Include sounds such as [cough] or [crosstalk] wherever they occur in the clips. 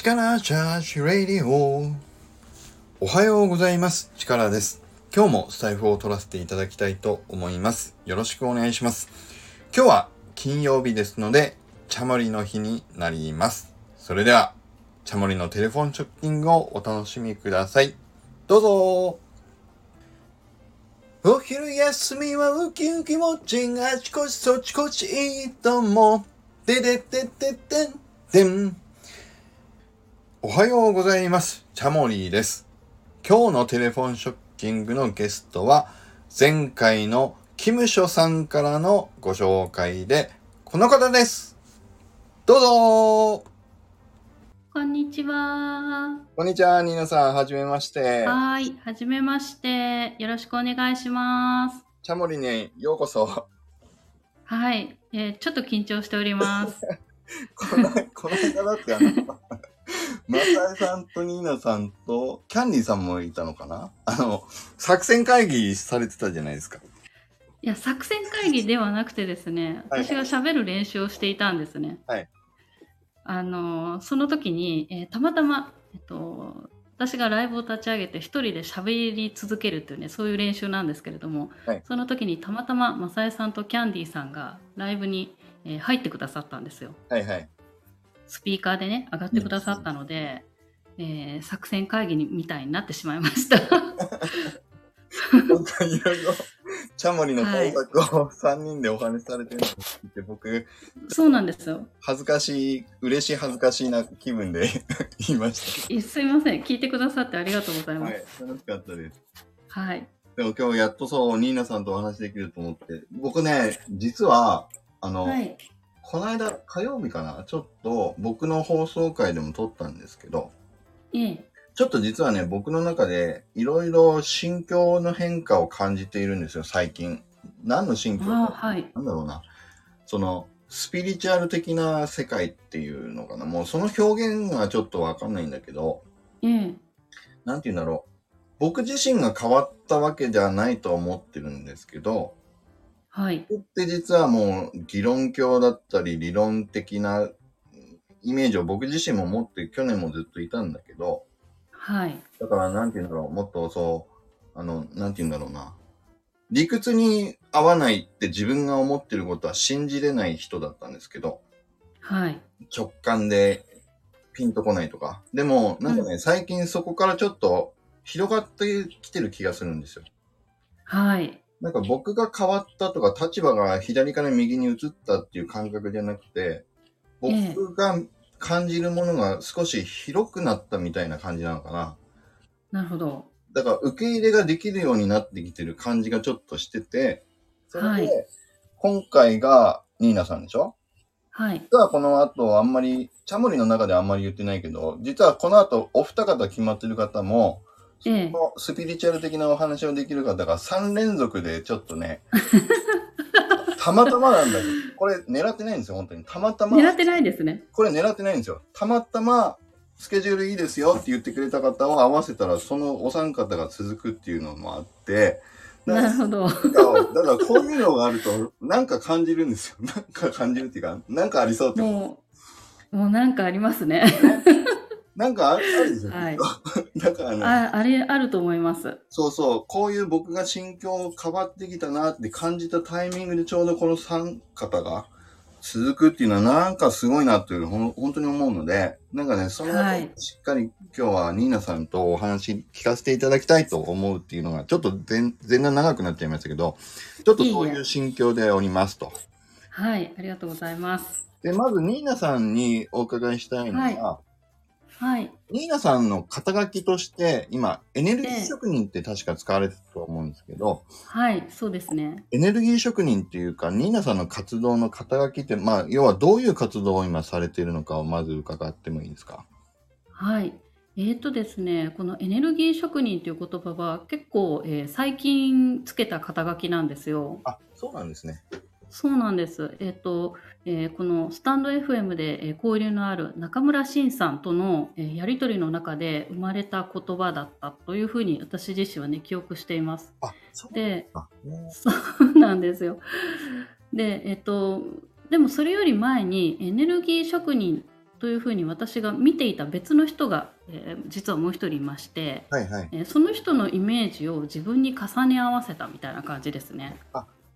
力チャージレディオおはようございます。力です。今日もスタイフを取らせていただきたいと思います。よろしくお願いします。今日は金曜日ですので、チャモリの日になります。それでは、チャモリのテレフォンショッキングをお楽しみください。どうぞお昼休みはウキウキウォッチングあちこちそちこちいいとも。でででででんでん。おはようございます。チャモリーです。今日のテレフォンショッキングのゲストは、前回のキムショさんからのご紹介で、この方です。どうぞこんにちは。こんにちは、ニーナさん、はじめまして。はーい。はじめまして。よろしくお願いします。チャモリにようこそ。はい。えーちょっと緊張しております。[laughs] このこの間だってあの、[laughs] マサイさんとニーナさんとキャンディーさんもいたのかな？あの、作戦会議されてたじゃないですか。いや、作戦会議ではなくてですね、はい私が喋る練習をしていたんですね。はいあのーその時に、えーたまたま、えっと、私がライブを立ち上げて一人で喋り続けるっていうね、そういう練習なんですけれども、はいその時にたまたまマサエさんとキャンディーさんがライブに、えー入ってくださったんですよ。はいはい。スピーカーでね、上がってくださったので、えー作戦会議にみたいになってしまいました。本当にいろいろ、チャモリの工作を3人でお話しされてるのを聞いて、僕、そうなんですよ。恥ずかしい、嬉しい恥ずかしいな気分で [laughs] 言いましいすいません。聞いてくださってありがとうございた。まはいす。、楽しかったです。はい。でも今日やっとそう、ニーナさんとお話できると思って、僕ね、実は、あの、はい。この間火曜日かな、ちょっと僕の放送回でも撮ったんですけど、ええ。ちょっと実はね、僕の中でいろいろ心境の変化を感じているんですよ、最近。何の心境？あか。はい。なんだろうな。その、スピリチュアル的な世界っていうのかな？もうその表現がちょっとわかんないんだけど、ええ。なんて言うんだろう。僕自身が変わったわけではないと思ってるんですけど、はい。って実はもう議論教だったり理論的なイメージを僕自身も持って去年もずっといたんだけど、はい。だからなんて言うんだろう、もっとそう、あの、なんて言うんだろうな。理屈に合わないって自分が思ってることは信じれない人だったんですけど、はい。直感でピンとこないとか。でも、なんかね、最近そこからちょっと広がってきてる気がするんですよ。はい。なんか僕が変わったとか、立場が左から右に移ったっていう感覚じゃなくて、僕が感じるものが少し広くなったみたいな感じなのかな。なるほど。だから受け入れができるようになってきてる感じがちょっとしてて、それで、はい今回がニーナさんでしょ？はい。実はこの後あんまり、チャモリの中であんまり言ってないけど、実はこの後お二方決まってる方も、ええ。このスピリチュアル的なお話をできる方が3連続でちょっとね、[laughs] たまたまなんだけど、これ狙ってないんですよ、本当に。たまたま。狙ってないですね。これ狙ってないんですよ。たまたま、スケジュールいいですよって言ってくれた方を合わせたら、そのお三方が続くっていうのもあって、なるほど。だからこういうのがあると、なんか感じるんですよ。なんか感じるっていうか、なんかありそうって。もう、もうなんかありますね。[laughs] なんかあるんですよ。はい [laughs] だからね、あ、あれ、あると思います。そうそう、こういう僕が心境変わってきたなって感じたタイミングでちょうどこの三方が続くっていうのはなんかすごいなというほん本当に思うので、なんかね、そのしっかり今日はニーナさんとお話聞かせていただきたいと思うっていうのがちょっと前前段長くなっちゃいましたけど、ちょっとそういう心境でおりますと。はい。ありがとうございます。で、まずニーナさんにお伺いしたいのは、はい。ニーナさんの肩書きとして、今、エネルギー職人って確か使われてたと思うんですけど、はい。そうですね。エネルギー職人っていうか、ニーナさんの活動の肩書きって、まあ、要はどういう活動を今されているのかをまず伺ってもいいですか？はい。えーとですね、このエネルギー職人という言葉は結構、えー最近つけた肩書きなんですよ。あ、そうなんですね。そうなんです。えっ、と、えーこのスタンド FM で、えー交流のある中村慎さんとの、えーやり取りの中で生まれた言葉だったというふうに私自身はね記憶しています。あ、そうで、[laughs] そうなんですよ。で、えっ、と、でもそれより前にエネルギー職人というふうに私が見ていた別の人が、えー実はもう一人いまして、はいはい。えーその人のイメージを自分に重ね合わせたみたいな感じですね。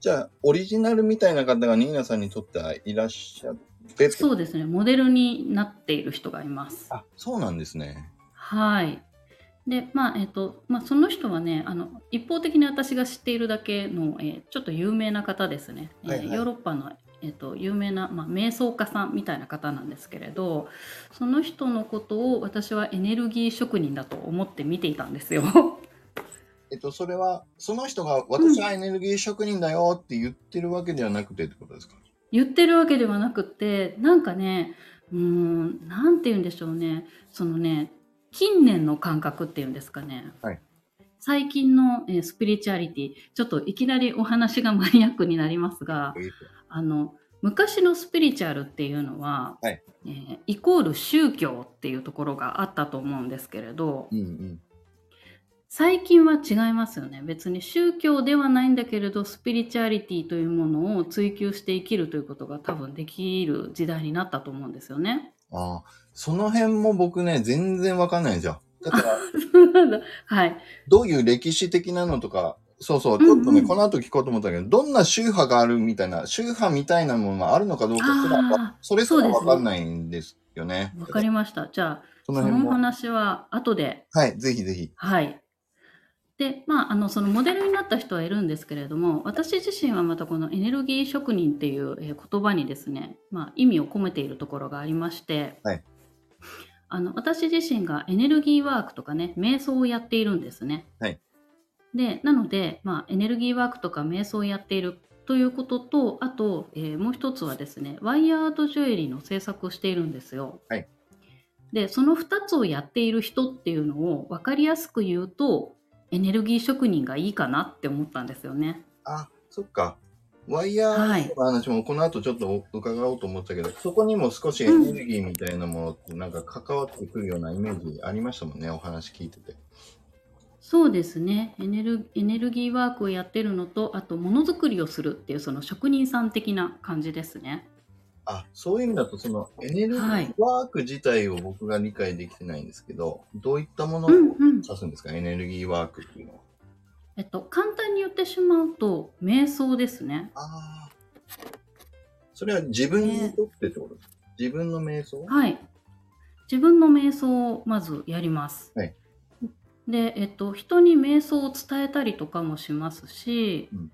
じゃあ、オリジナルみたいな方がニーナさんにとってはいらっしゃって？そうですね、モデルになっている人がいます。あ、そうなんですね。はい。で、まあ、えっ、と、まあ、その人はね、あの、一方的に私が知っているだけの、えーちょっと有名な方ですね。えーはいはいヨーロッパの、えっ、と、有名な、まあ、瞑想家さんみたいな方なんですけれど、その人のことを私はエネルギー職人だと思って見ていたんですよ。えっと、それは、その人が私はエネルギー職人だよって言ってるわけではなくてってことですか、言ってるわけではなくって、なんかね、うーん、なんて言うんでしょうね。そのね、近年の感覚っていうんですかね。はい最近の、えースピリチュアリティ、ちょっといきなりお話がマニアックになりますが、あの、昔のスピリチュアルっていうのは、はいえーイコール宗教っていうところがあったと思うんですけれど、うんうん。最近は違いますよね。別に宗教ではないんだけれど、スピリチュアリティというものを追求して生きるということが多分できる時代になったと思うんですよね。ああ、その辺も僕ね、全然わかんないんですよ。だから、はい。どういう歴史的なのとか、そうそう、ちうんうんょっとね、この後聞こうと思ったけど、どんな宗派があるみたいな、宗派みたいなものがあるのかどうかすら、あそれすらわかんないんですよね。あ、わかりました。じゃあ、そそのおの。話は後で、はい、ぜひぜひ。はい。で、まあ、あの、そのモデルになった人はいるんですけれども、私自身はまたこのエネルギー職人っていうえー言葉にですね、まあ、意味を込めているところがありまして、はいあの、私自身がエネルギーワークとかね、瞑想をやっているんですね。はいで、なので、まあ、エネルギーワークとか瞑想をやっているということと、あと、えーもう一つはですね、ワイヤードジュエリーの制作をしているんですよ。はいで、その2つをやっている人っていうのを分かりやすく言うと、エネルギー職人がいいかなって思ったんですよね。あ、そっか。ワイヤーの話もこの後ちょっと伺おうと思ったけど、そこにも少しエネルギーみたいなものってなんか関わってくるようなイメージありましたもんね、お話聞いてて。そうですねエネル。エネルギーワークをやってるのと、あと、ものづくりをするっていう、その職人さん的な感じですね。あ、そういう意味だと、そのエネルギはいーワーク自体を僕が理解できてないんですけど、どういったものをうんうん。指すんですか、エネルギーワークっていうのは。えっと、簡単に言ってしまうと、瞑想ですね。ああ。それは自分にとってってこと？ですか、自分の瞑想？はい。自分の瞑想をまずやります。はいで、えっと、人に瞑想を伝えたりとかもしますし、うん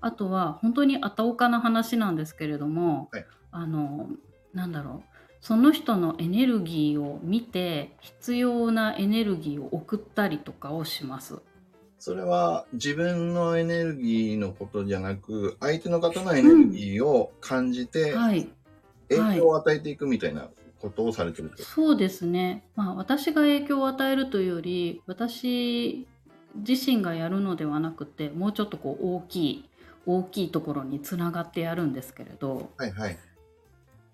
あとは本当にあたおかな話なんですけれども、はいあの、なんだろう。その人のエネルギーを見て必要なエネルギーを送ったりとかをします。それは自分のエネルギーのことじゃなく、相手の方のエネルギーを感じて、はい。影響を与えていくみたいなことをされてるってこと？そうですね。まあ私が影響を与えるというより、私自身がやるのではなくて、もうちょっとこう大きい、大きいところにつながってやるんですけれど、はいはい。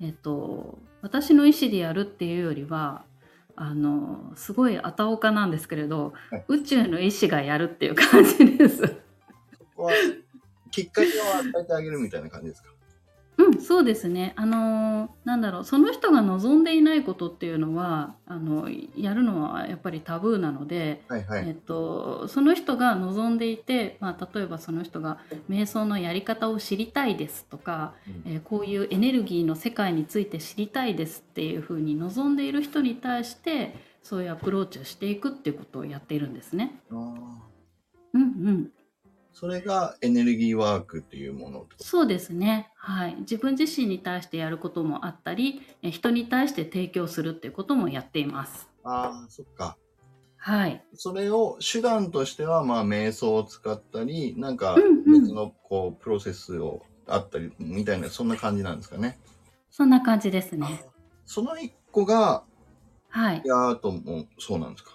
えっと、私の意思でやるっていうよりは、あの、すごいあたおかなんですけれど、はい宇宙の意志がやるっていう感じです。そこは、きっかけを与えてあげるみたいな感じですか？うん、そうですね。あのーなんだろう、その人が望んでいないことっていうのは、あの、やるのはやっぱりタブーなので、はいはい。えっと、その人が望んでいて、まあ、例えばその人が瞑想のやり方を知りたいですとか、うんえーこういうエネルギーの世界について知りたいですっていうふうに望んでいる人に対してそういうアプローチをしていくっていうことをやっているんですね。うんうん、それがエネルギーワークっていうものそうですね、はい、自分自身に対してやることもあったりえー人に対して提供するっていうこともやっています。ああ、そっか。はい、それを手段としては、まあ、瞑想を使ったり、なんか別のこう、プロセスをあったり、みたいな、そんな感じなんですかね？そんな感じですね。その一個が、はいいやーともそうなんですか？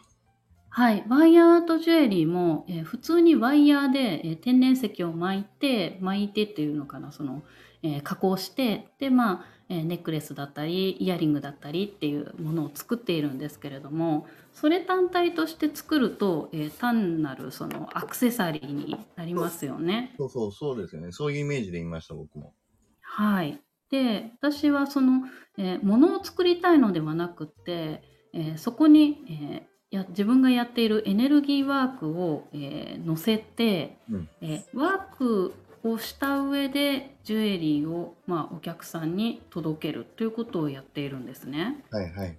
はい、ワイヤーとジュエリーも、えー普通にワイヤーで、えー天然石を巻いて巻いてっていうのかなその、えー加工してでまあ、えーネックレスだったりイヤリングだったりっていうものを作っているんですけれどもそれ単体として作ると、えー単なるそのアクセサリーになりますよね。そうそう、そうですよね。そういうイメージで言いました、僕も。はい。で私はその、えー、ものを作りたいのではなくって、えーそこに、えーや自分がやっているエネルギーワークを、えー乗せて、うんえーワークをした上でジュエリーを、まあ、お客さんに届けるということをやっているんですね。はいはい。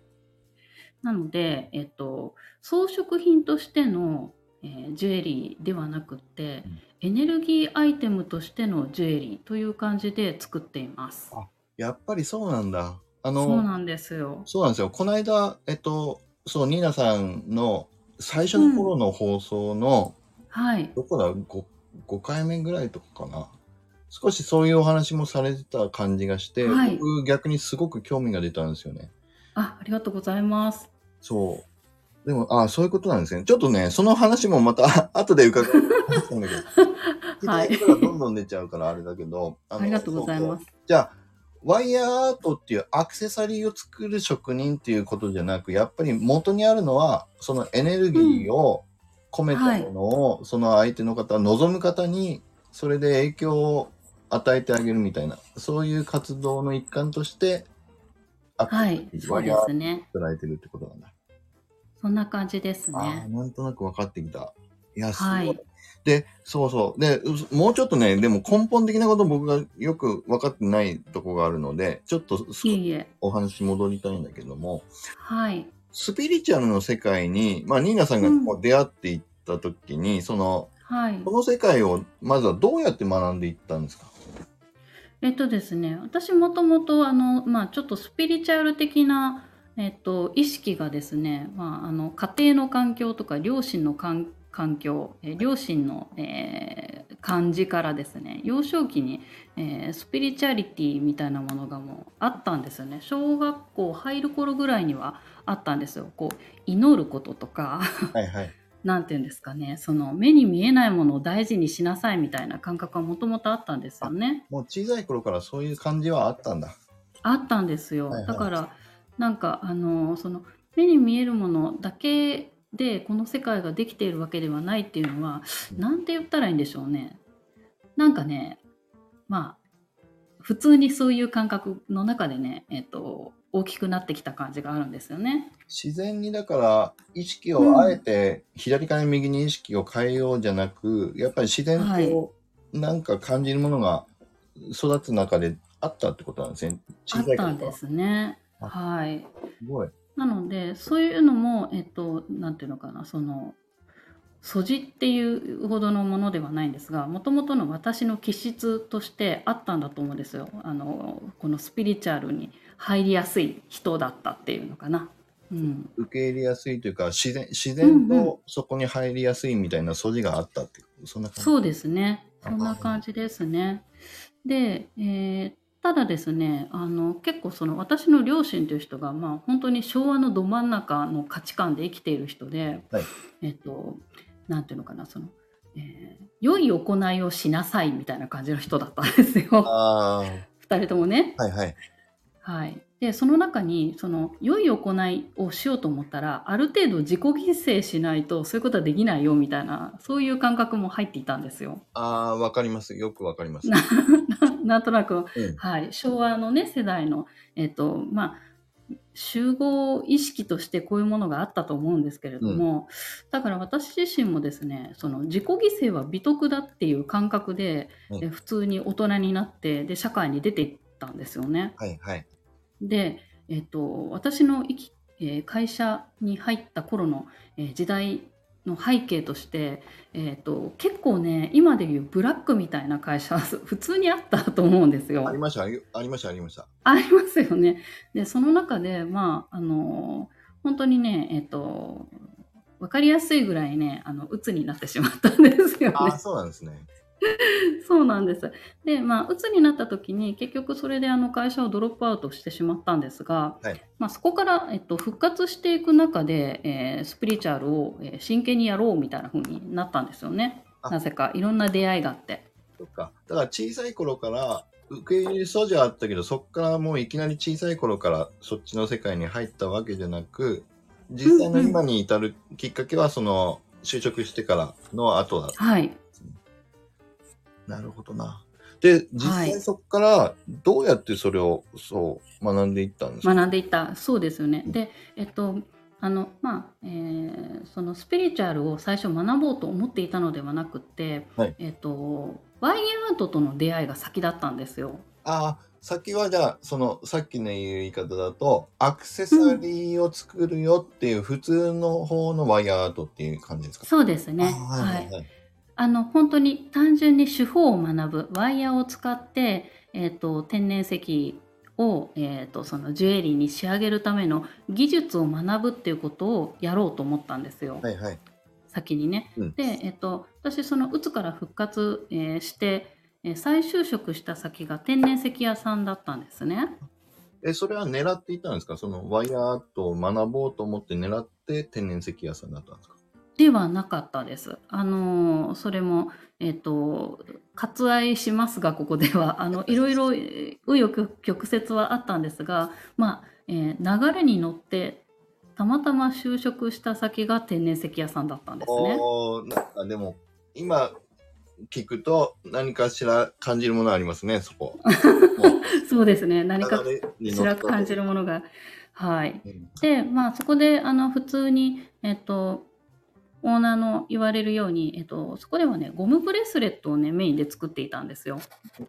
なので、えっと、装飾品としての、えージュエリーではなくって、うんエネルギーアイテムとしてのジュエリーという感じで作っています。やっぱりそうなんだ。あそうの、なんですよ。そうなんですよ。この間、えっと、そう、ニーナさんの最初の頃の放送の、はい。どこだ？5, 5回目ぐらいとかかな。少しそういうお話もされてた感じがして、はい僕逆にすごく興味が出たんですよね。あ、ありがとうございます。そう。でも、あそういうことなんですね。ちょっとね、その話もまた [laughs] 後で伺うと思うんだけど。[laughs] はいどんどん出ちゃうからあれだけど。あありがとうございます。じゃあ、ワイヤーアートっていうアクセサリーを作る職人っていうことじゃなく、やっぱり元にあるのは、そのエネルギーを込めたものを、その相手の方、望む方に、それで影響を与えてあげるみたいな、そういう活動の一環として、アクセサリはい、ー、そうですね。作られてるってことなんだ。そんな感じですね。ー、なんとなく分かってきた。いや、すごい。はいで、そうそう。で、うもうちょっとね、でも根本的なこと僕がよく分かってないとこがあるので、ちょっと少いええ。お話戻りたいんだけども、はい。スピリチュアルの世界に、まあ、ニーナさんがこう出会っていった時に、その、はいこ。の世界をまずはどうやって学んでいったんですか？えっとですね、私もともとあの、まあ、ちょっとスピリチュアル的な、えっと、意識がですね、まあ、あの家庭の環境とか両親の環環境、えー両親の、えー感じからですね幼少期に、えースピリチュアリティみたいなものがもうあったんですよね小学校入る頃ぐらいにはあったんですよこう祈ることとかはいはい。[laughs] なんていうんですかねその目に見えないものを大事にしなさいみたいな感覚はもともとあったんですよね。もう小さい頃からそういう感じはあったんだ。あったんですよ。はいはいだからなんかあのその目に見えるものだけでこの世界ができているわけではないっていうのはうんなんて言ったらいいんでしょうね。なんかねまあ普通にそういう感覚の中でね、えっと大きくなってきた感じがあるんですよね。自然にだから意識をあえて左から右に意識を変えようじゃなく、やっぱり自然はいとなんか感じるものが育つ中であったってことなんですね。あったんですね。あはい。すごい。なのでそういうのもえっとなんていうのかなその素地っていうほどのものではないんですがもともとの私の気質としてあったんだと思うんですよ。あのこのスピリチュアルに入りやすい人だったっていうのかな。うん、受け入れやすいというか自然自然うん。うとそこに入りやすいみたいな素地があったっていうそんな感じ。そうですね。そんな感じですね。で、えーただですねあの結構その私の両親という人が、まあ、本当に昭和のど真ん中の価値観で生きている人で、はい。えっとなんていうのかなその、えー良い行いをしなさいみたいな感じの人だったんですよ。あ二人ともね。あはいはい。はい、でその中にその良い行いをしようと思ったらある程度自己犠牲しないとそういうことはできないよみたいなそういう感覚も入っていたんですよ。ああわかります。よくわかります、ななんとなく、うん。はい、昭和のね世代の、えっとまあ、集合意識としてこういうものがあったと思うんですけれども、だから私自身もですねその自己犠牲は美徳だっていう感覚で、うん。え普通に大人になってで社会に出ていったんですよね。はいはいで、えっと、私の生き、えー会社に入った頃の、えー時代の背景として、えっと、結構ね今でいうブラックみたいな会社は [laughs] 普通にあったと思うんですよ。ありました？ありありました？ありましたありますよね。でその中でまああの本当にねえっと分かりやすいぐらいねあの鬱になってしまったんですよね。ああそうなんですね [laughs] そうなんです。で、まあ、鬱になった時に結局それであの会社をドロップアウトしてしまったんですが、はいまあ、そこから、えっと、復活していく中で、えースピリチュアルを、えー真剣にやろうみたいな風になったんですよね。あなぜかいろんな出会いがあって。そっかだから小さい頃から受け入れそうじゃあったけどそっからもういきなり小さい頃からそっちの世界に入ったわけじゃなく実際の今に至るきっかけはその就職してからの後だはい。なるほどな。で、実はい際そこからどうやってそれをそう学んでいったんですか、学んでいったそうですよね。でえっとあのまあえーそのスピリチュアルを最初学ぼうと思っていたのではなくって、はいえっとワインアートとの出会いが先だったんですよ。ああ、先はじゃあ、その、さっきの言い方だと、アクセサリーを作るよっていう普通の方のワイヤーアートっていう感じですか？そうですね。ははいいはい。あの本当に単純に手法を学ぶワイヤーを使って、えー、と天然石を、えー、とそのジュエリーに仕上げるための技術を学ぶっていうことをやろうと思ったんですよ、はいはい。先にね。うんで、えー、と私そのうつから復活、えーして、えー再就職した先が天然石屋さんだったんですね。え、それは狙っていたんですか？そのワイヤーアートを学ぼうと思って狙って天然石屋さんだったんですか？ではなかったです。あのーそれも、えっ、と、割愛しますが、ここでは、[laughs] あの、いろいろ、えー紆余曲折はあったんですが、まあ、えー流れに乗って、たまたま就職した先が天然石屋さんだったんですね。なんかでも、今聞くと何かしら感じるものありますね、そこ。[laughs] そうですね。何かしら感じるものが。はい。うんで、まあ、そこで、あの、普通に、えっ、と、オーナーの言われるように、えっと、そこではね、ゴムブレスレットをね、メインで作っていたんですよ。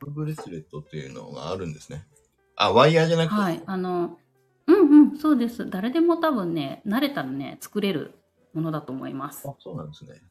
ゴムブレスレットっていうのがあるんですね。あ、ワイヤーじゃなくて、はい、あの、うんうん、そうです。誰でも多分ね、慣れたらね、作れるものだと思いますあ。、そうなんですね。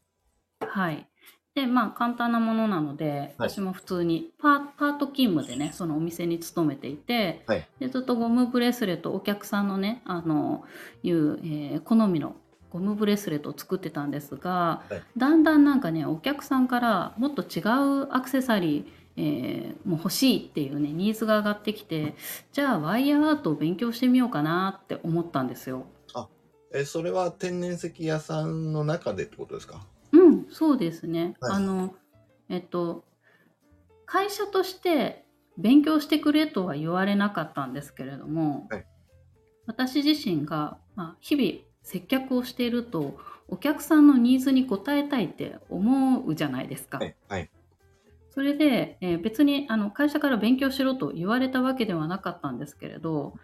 はい。で、まあ、簡単なものなので、はい私も普通にパパート勤務でね、そのお店に勤めていて、はいでずっとゴムブレスレット、お客さんのね、あの、いう、えー好みのゴムブレスレットを作ってたんですが、はいだんだんなんかね、お客さんからもっと違うアクセサリー、えーもう欲しいっていうねニーズが上がってきてじゃあワイヤーアートを勉強してみようかなって思ったんですよ。え、それは天然石屋さんの中でってことですか？うん、そうですね。はいあの、えっと、会社として勉強してくれとは言われなかったんですけれども、はい私自身が、まあ、日々接客をしていると、お客さんのニーズに応えたいって思うじゃないですか。はい。はい。それで、えー別にあの会社から勉強しろと言われたわけではなかったんですけれど、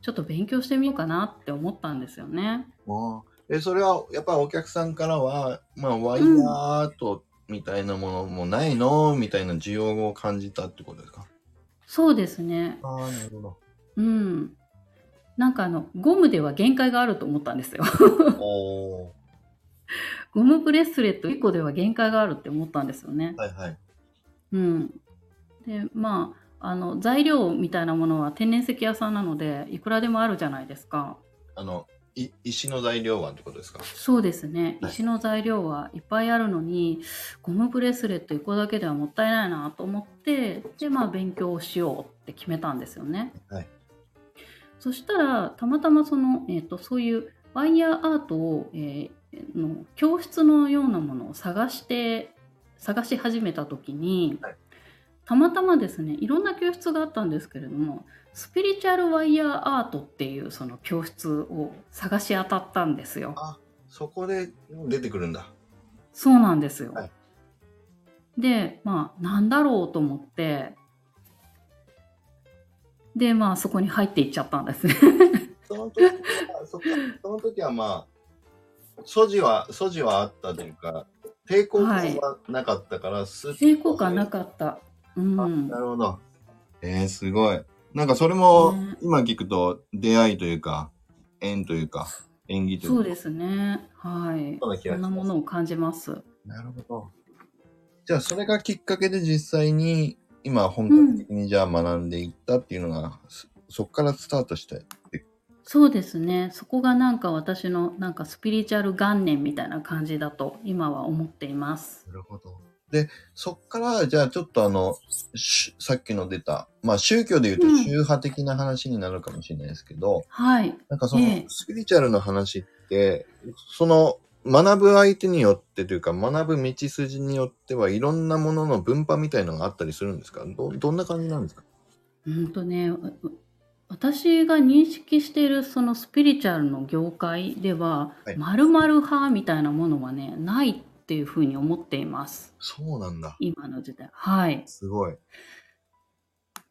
ちょっと勉強してみようかなって思ったんですよね。あーえ、それはやっぱりお客さんからは、まあ、ワイヤーアートみたいなものもないの、みたいな需要を感じたってことですか？そうですね。ああ、なるほど。うん。なんかあの、ゴムでは限界があると思ったんですよ。おーゴムブレスレット1個では限界があるって思ったんですよね。はいはい。うん。で、まあ、あの、材料みたいなものは天然石屋さんなので、いくらでもあるじゃないですか。あの、い石の材料はってことですか？そうですね。はい石の材料はいっぱいあるのに、ゴムブレスレット1個だけではもったいないなと思って、で、まあ、勉強をしようって決めたんですよね。はいそしたら、たまたまその、えっ、と、そういうワイヤーアートを、えーの教室のようなものを探して、探し始めた時に、はいたまたまですね、いろんな教室があったんですけれども、スピリチュアルワイヤーアートっていうその教室を探し当たったんですよ。そこで出てくるんだ。そうなんですよ。はいで、まあ、なんだろうと思って、で、まあ、そこに入っていっちゃったんですね。その時は、そっかその時はまあ、素地は、素地はあったというか、抵抗感はなかったから、スッと抵抗感なかった。うん。あなるほど。えー、すごい。なんかそれもね、今聞くと出会いというか、縁というか、縁起というか。そうですね。はい。そんなものを感じます。なるほど。じゃあ、それがきっかけで実際に、今本格的にじゃあ学んでいったっていうのが、そそこからスタートして。そうですね。そこがなんか私のなんかスピリチュアル元年みたいな感じだと今は思っています。なるほど。で、そっから、じゃあちょっとあの、しさっきの出た、まあ宗教で言うとうん宗派的な話になるかもしれないですけど、はい。なんかそのええスピリチュアルの話って、その学ぶ相手によってというか、学ぶ道筋によってはいろんなものの分派みたいのがあったりするんですか？どどんな感じなんですか？うんとね、う私が認識しているそのスピリチュアルの業界では、はい〇〇派みたいなものはね、ないっていうふうに思っています。そうなんだ。今の時代。はい。すごい。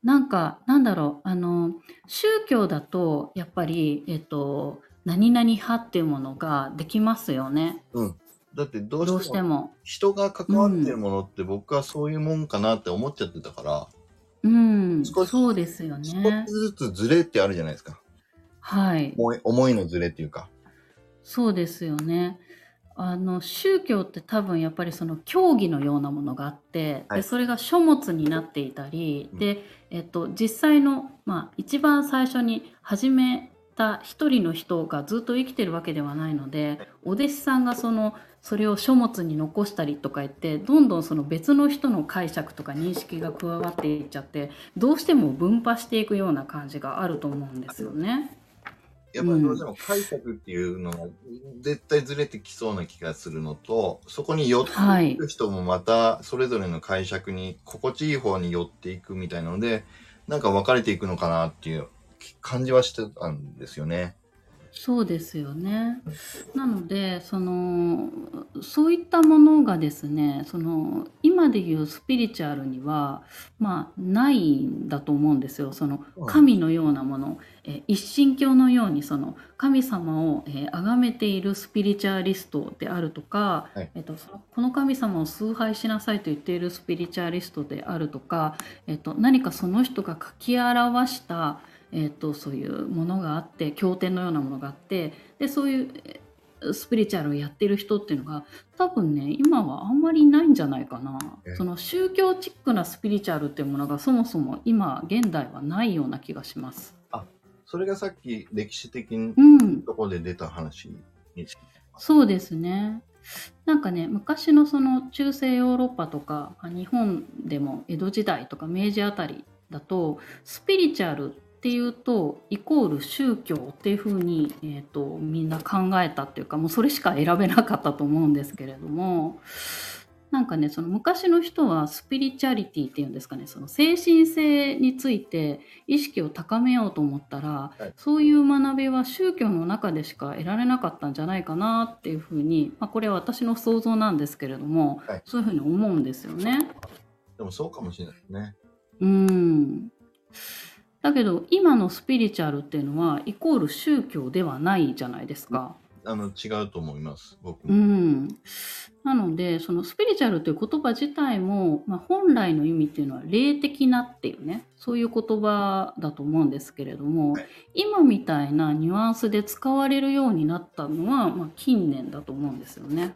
なんか、なんだろう、あの、宗教だと、やっぱり、えっと、何々派っていうものができますよね。だってどうしてても。人が関わってるものって僕はそういうもんかなって思っちゃってたから、うん、少しそうですよ少ねし。ずつズレってあるじゃないですか。はい。思い思いのズレっていうか。そうですよね。あの宗教って多分やっぱりその教義のようなものがあって、はいでそれが書物になっていたり、うんで、えっと、実際の、まあ、一番最初に始めた一人の人がずっと生きてるわけではないのでお弟子さんがそのそれを書物に残したりとか言ってどんどんその別の人の解釈とか認識が加わっていっちゃってどうしても分派していくような感じがあると思うんですよね。やっぱりどうしても解釈っていうのが絶対ずれてきそうな気がするのと、そこに寄っていく人もまたそれぞれの解釈に心地いい方に寄っていくみたいなので、なんか分かれていくのかなっていう感じはしてたんですよね。そうですよね。なのでそのそういったものがですねその今でいうスピリチュアルにはまあないんだと思うんですよ。そのうん神のようなもの、えー一神教のようにその神様をえー崇めているスピリチュアリストであるとか、はいえっとそのこの神様を崇拝しなさいと言っているスピリチュアリストであるとか、えっと何かその人が書き表したえー、とそういうものがあって経典のようなものがあってでそういうえースピリチュアルをやってる人っていうのが多分ね今はあんまりいないんじゃないかなえその宗教チックなスピリチュアルっていうものがそもそも今現代はないような気がします。それがさっき歴史的にうん、ところで出た話にそうですね。なんかね昔のその中世ヨーロッパとかまあ日本でも江戸時代とか明治あたりだとスピリチュアルっていうとイコール宗教っていうふうに、えー、とみんな考えたっていうかもうそれしか選べなかったと思うんですけれどもなんかねその昔の人はスピリチュアリティっていうんですかねその精神性について意識を高めようと思ったら、はいそういう学びは宗教の中でしか得られなかったんじゃないかなっていうふうに、まあ、これは私の想像なんですけれども、はいそういうふうに思うんですよね。でもそうかもしれないですね。うんだけど今のスピリチュアルっていうのはイコール宗教ではないじゃないですか。あの違うと思います。僕うも。ん、なのでそのスピリチュアルという言葉自体も、まあ、本来の意味っていうのは霊的なっていうねそういう言葉だと思うんですけれども、はい今みたいなニュアンスで使われるようになったのは、まあ、近年だと思うんですよね。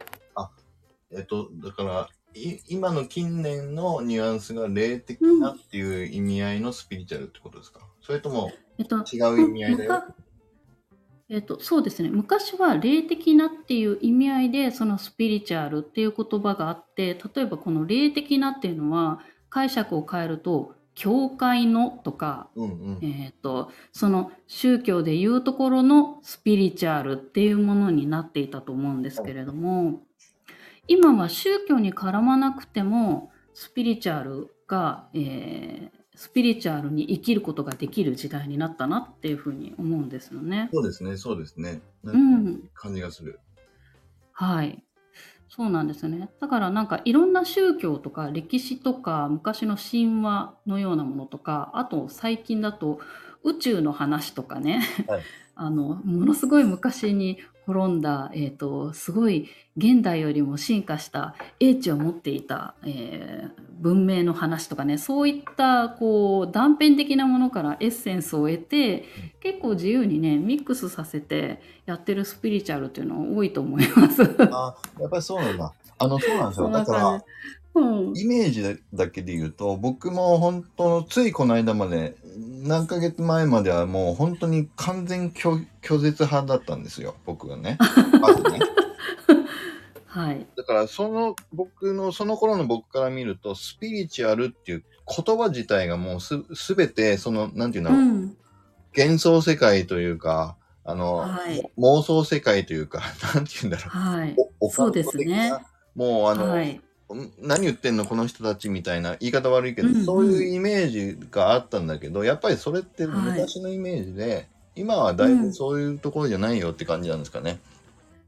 えっと、だから、い今の近年のニュアンスが霊的なっていう意味合いのスピリチュアルってことですか、それともえっと違う意味合いだよ？えっと、そうですね昔は霊的なっていう意味合いでそのスピリチュアルっていう言葉があって例えばこの霊的なっていうのは解釈を変えると教会のとか、うんうん。えっとその宗教でいうところのスピリチュアルっていうものになっていたと思うんですけれども今は宗教に絡まなくてもスピリチュアルが、えースピリチュアルに生きることができる時代になったなっていうふうに思うんですよね。そうですね、そうですね。なうんん、感じがする。はい。そうなんですよね。だからなんかいろんな宗教とか歴史とか昔の神話のようなものとか、あと最近だと宇宙の話とかね、はい [laughs] あの、ものすごい昔に滅んだ、えっ、と、すごい現代よりも進化した英知を持っていた、えー文明の話とかね、そういったこう断片的なものからエッセンスを得て、結構自由にね、ミックスさせてやってるスピリチュアルっていうのは多いと思います。あ、やっぱりそうなんだ。あの、そうなんですよ。だから。うん。イメージだけで言うと、僕も本当、ついこの間まで、何ヶ月前まではもう本当に完全拒拒絶派だったんですよ、僕がね。[laughs] まずね。はい。だから、その、僕の、その頃の僕から見ると、スピリチュアルっていう言葉自体がもうす、すべて、その、なんていうんだろう、うん。幻想世界というか、あの、はい妄想世界というか、[laughs] なんていうんだろはい。う。おオカそうですねな。もう、あの、はい。何言ってんのこの人たちみたいな言い方悪いけど、うんうん。そういうイメージがあったんだけどやっぱりそれってはい昔のイメージで、今はだいぶそういうところじゃないよって感じなんですかね。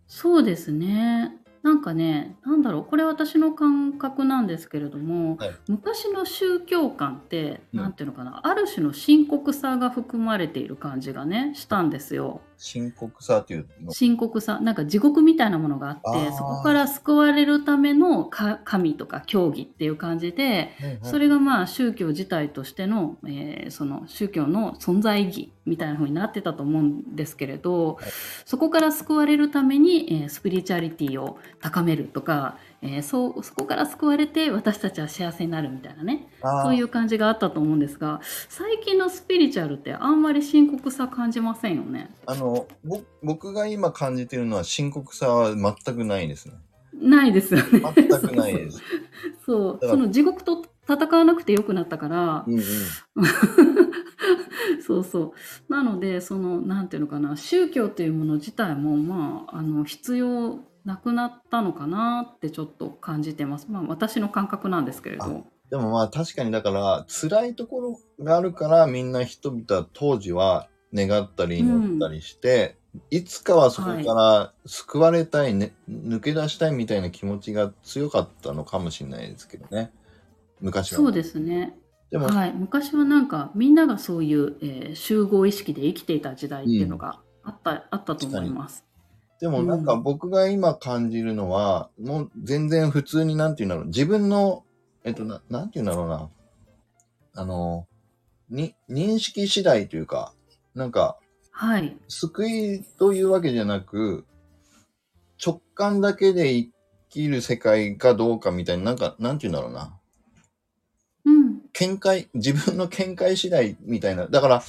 そうですね。なんかね、なんだろう、これ私の感覚なんですけれども、はい。昔の宗教観って、うん。なんていうのかな、ある種の深刻さが含まれている感じがね、したんですよ。深刻さっていうの？深刻さ、なんか地獄みたいなものがあって、そこから救われるためのか神とか教義っていう感じで、それがまあ宗教自体としての,、えーその宗教の存在意義みたいな風になってたと思うんですけれど、はい。そこから救われるために、えースピリチュアリティを高めるとか、えーそうそこから救われて私たちは幸せになるみたいなねそういう感じがあったと思うんですが最近のスピリチュアルってあんまり深刻さ感じませんよね。あの、ぼ僕が今感じてるのは深刻さは全くないですね。ないですよね。全くないです。[laughs] そうその地獄と戦わなくてよくなったから、うんうん。[laughs] そうそう。なので、その、なんていうのかな、宗教っていうもの自体も、まあ、あの、必要なくなったのかなってちょっと感じてます。まあ、私の感覚なんですけれど。でもまあ確かにだから辛いところがあるからみんな人々は当時は願ったり祈ったりして、いつかはそこから救われたい、ね抜け出したいみたいな気持ちが強かったのかもしれないですけどね昔は。そうですね。でも、はい。昔はなんか、みんながそういう、えー集合意識で生きていた時代っていうのがあった、あったと思います。でもなんか僕が今感じるのは、もう全然普通になんていうんだろう。自分の、えっとな、なんていうんだろうな。あの、に、認識次第というか、なんか、はい。救いというわけじゃなく、直感だけで生きる世界かどうかみたいな、なんか、なんていうんだろうな。うん。見解、自分の見解次第みたいな。だから、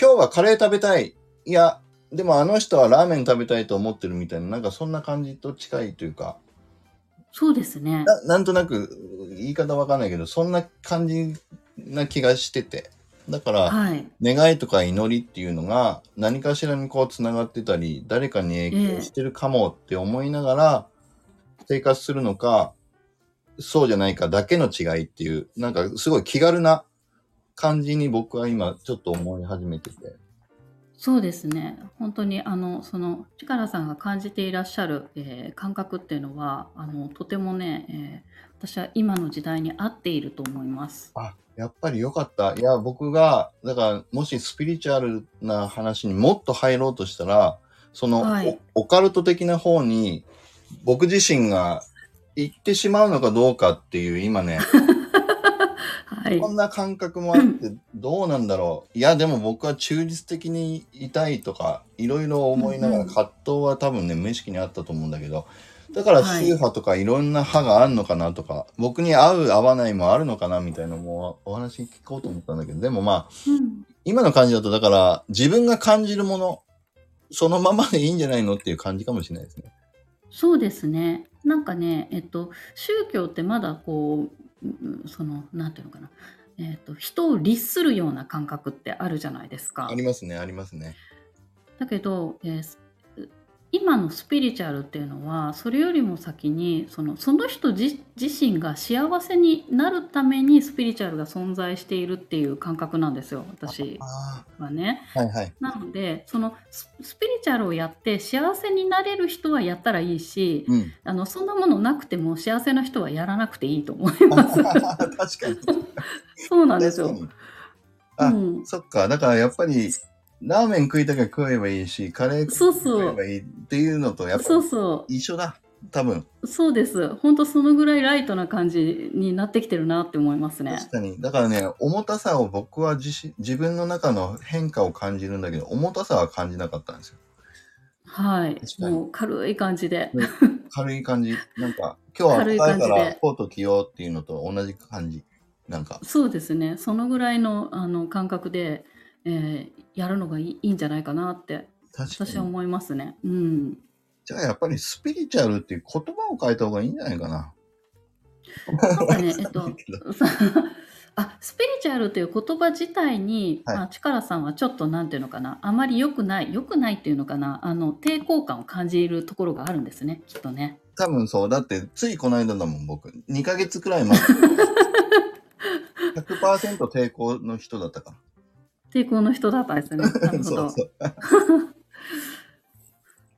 今日はカレー食べたい。いや、でもあの人はラーメン食べたいと思ってるみたいな、なんかそんな感じと近いというか、そうですね。ななんとなく、言い方わかんないけど、そんな感じな気がしてて。だから、はい。願いとか祈りっていうのが何かしらにこうつながってたり誰かに影響してるかもって思いながら生活するのか、そうじゃないかだけの違いっていうなんかすごい気軽な感じに僕は今ちょっと思い始めてて。そうですね。本当にあのその力さんが感じていらっしゃる、えー感覚っていうのはあのとてもね、えー私は今の時代に合っていると思います。あ、やっぱりよかった。いや、僕が、だから、もしスピリチュアルな話にもっと入ろうとしたら、その、はいおオカルト的な方に、僕自身が行ってしまうのかどうかっていう、今ね、[laughs] はいこ。んな感覚もあって、[laughs] どうなんだろう。いや、でも僕は中立的にいたいとか、いろいろ思いながら、葛藤は多分ね、無意識にあったと思うんだけど、だからはい宗派とかいろんな派があるのかなとか、僕に合う合わないもあるのかなみたいなのもお話聞こうと思ったんだけど、でもまあ、うん今の感じだと、だから自分が感じるもの、そのままでいいんじゃないのっていう感じかもしれないですね。そうですね。なんかね、えっと、宗教ってまだこう、うんその、なんていうのかな、えっと、人を律するような感覚ってあるじゃないですかあ。りますね、ありますね。だけど、えーす今のスピリチュアルっていうのはそれよりも先にそのその人自自身が幸せになるためにスピリチュアルが存在しているっていう感覚なんですよ私あはね。あ、はいはい。なのでそのススピリチュアルをやって幸せになれる人はやったらいいしうん。あのそんなものなくても幸せな人はやらなくていいと思います。[laughs] 確かに。そうなんですよ。あうん、そっか。だからやっぱり、ラーメン食いたきゃ食えばいいし、カレー食えばいいっていうのと、やっぱ一緒だ。多分。そうです。本当そのぐらいライトな感じになってきてるなって思いますね。確かに。だからね、重たさを僕は自身自分の中の変化を感じるんだけど、重たさは感じなかったんですよ。はいもう軽い感じで。軽い感じ。なんか、今日は軽い暖かい感じでからコート着ようっていうのと同じ感じ。なんか、そうですね。そのぐらいのあの感覚で、えーやるのがいいんじゃないかなって。私は思いますね。うん。じゃあやっぱりスピリチュアルっていう言葉を変えた方がいいんじゃないかな。なんかね、えっと、[laughs] さ [laughs] あスピリチュアルという言葉自体に、はいまあ、力さんはちょっとなんていうのかなあまり良くない良くないっていうのかなあの抵抗感を感じるところがあるんですねきっとね。多分そう。だって、ついこの間だもん、僕。2ヶ月くらい前。[laughs] 100%抵抗の人だったか抵抗の人だったんですね。[laughs] なるら。ほど。そうそう。[laughs]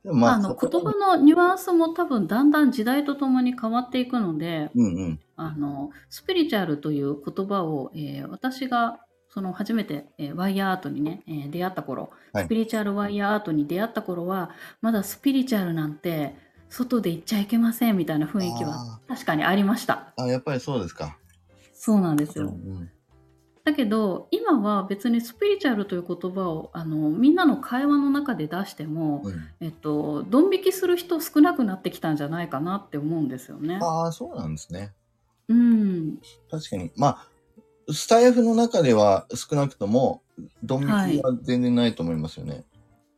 でもまあ、あの言葉のニュアンスも多分だんだん時代とともに変わっていくので、うんうん。あのスピリチュアルという言葉を、えー私がその初めて、えーワイヤーアートにね、えー出会った頃、はいスピリチュアルワイヤーアートに出会った頃はまだスピリチュアルなんて外で行っちゃいけませんみたいな雰囲気は確かにありました。あ、やっぱりそうですか。そうなんですよ。うんうん。だけど今は別にスピリチュアルという言葉をあのみんなの会話の中で出しても、うんえっと、ドン引きする人少なくなってきたんじゃないかなって思うんですよね。ああ、そうなんですね。うん、確かに。まあ、スタイフの中では少なくとも、ドン引きは全然ないと思いますよね。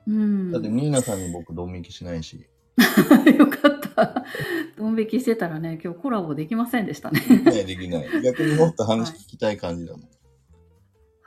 うん、だって、ニーナさんに僕、ドン引きしないし。[laughs] よかった。ドン引きしてたらね、今日コラボできませんでしたね。できない、できない。逆にもっと話聞きたい感じだもん。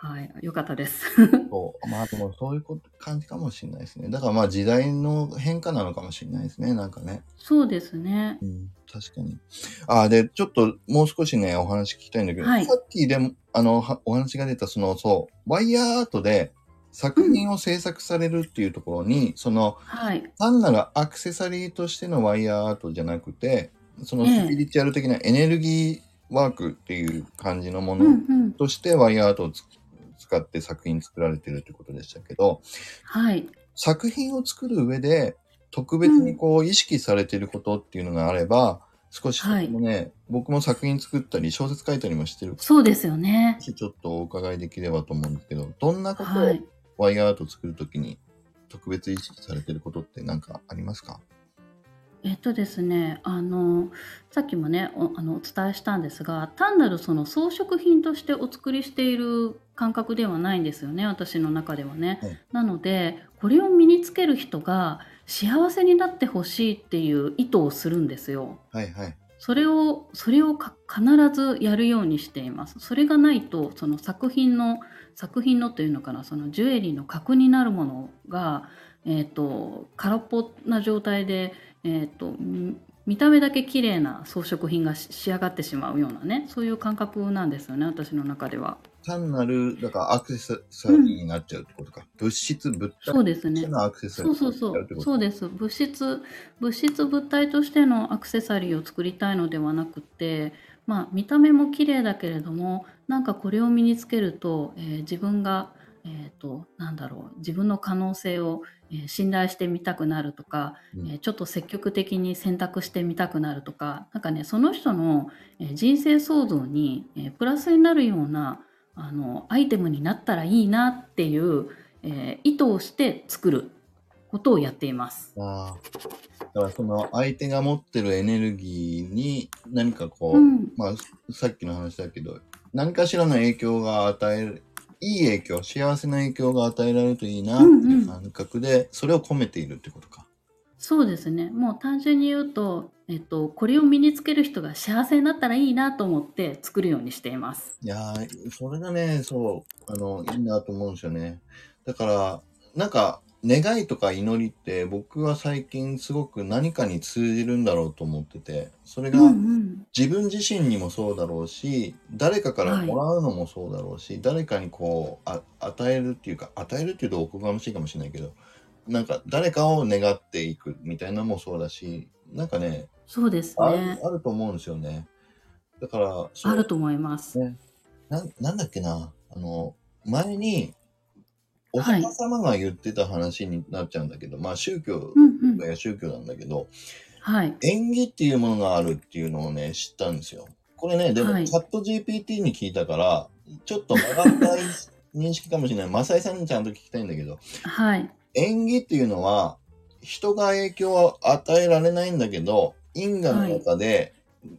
はい、よかったです。[laughs] そう。まあ、でもそういうこと感じかもしれないですね。だからまあ、時代の変化なのかもしれないですね。なんかね。そうですね。うん、確かに。あ、で、ちょっともう少しね、お話聞きたいんだけど、はいさっきでも、あの、はお話が出た、その、そう、ワイヤーアートで作品を制作されるっていうところに、その、はい、単なるアクセサリーとしてのワイヤーアートじゃなくて、そのええスピリチュアル的なエネルギーワークっていう感じのもうんのうん、としてワイヤーアートをつ使って作品作られてるってことでしたけど、はい、作品を作る上で特別にこう意識されてることっていうのがあれば、少しそこもね、僕も作品作ったり小説書いたりもしてるそうですよね。しちょっとお伺いできればと思うんですけど、どんなことをはい。ワイヤーアート作るときに特別意識されてることって何かありますか？えっとですね、あのさっきもねおあのお伝えしたんですが単なるその装飾品としてお作りしている感覚ではないんですよね私の中ではね。はいなのでこれを身につける人が幸せになってほしいっていう意図をするんですよ。はいはい。それをそれをか必ずやるようにしています。それがないとその作品の作品のというのかなそのジュエリーの核になるものが、えー、と空っぽな状態で、えー、とみ見た目だけ綺麗な装飾品がし仕上がってしまうようなねそういう感覚なんですよね私の中では。単なる、だからアクセサリーになっちゃうってことか。物質、物体そうですねとしてのアクセサリーそうそうそうになっちゃうってことそうです物質物質物体としてのアクセサリーを作りたいのではなくてまあ見た目も綺麗だけれどもなんかこれを身につけると、えー自分がえー、となんだろう自分の可能性を、えー信頼してみたくなるとか、うんえーちょっと積極的に選択してみたくなるとかなんかねその人の、えー人生創造に、えープラスになるようなあのアイテムになったらいいなっていう、えー意図をして作ることをやっています。ああ。だからその相手が持ってるエネルギーに何かこう、うん、まあさっきの話だけど、何かしらの影響が与える、いい影響、幸せな影響が与えられるといいなっていう感覚で、それを込めているってことか。そうですねもう単純に言うと、えっと、これを身につける人が幸せになったらいいなと思って作るようにしています。いやー、それがね、そう、あの、いいなと思うんですよね。だから、なんか、願いとか祈りって僕は最近すごく何かに通じるんだろうと思ってて、それがうんうん、自分自身にもそうだろうし、誰かからもらうのもそうだろうし、誰かにこう、あ与えるっていうか、与えるっていうとおこがましいかもしれないけど、なんか誰かを願っていくみたいなのもそうだし、なんかね、そうですあねるあると思うんですよね。だから、あると思います。ねななんだっけな、あの、前に、おはい。釈迦様が言ってた話になっちゃうんだけど、まあ宗教うんうん、が宗教なんだけど、はい。縁起っていうものがあるっていうのをね、知ったんですよ。これね、でも、はい。チャット GPT に聞いたから、ちょっと曲がった認識かもしれない。マサイさんにちゃんと聞きたいんだけど、はい。縁起っていうのは、人が影響を与えられないんだけど、因果の中で、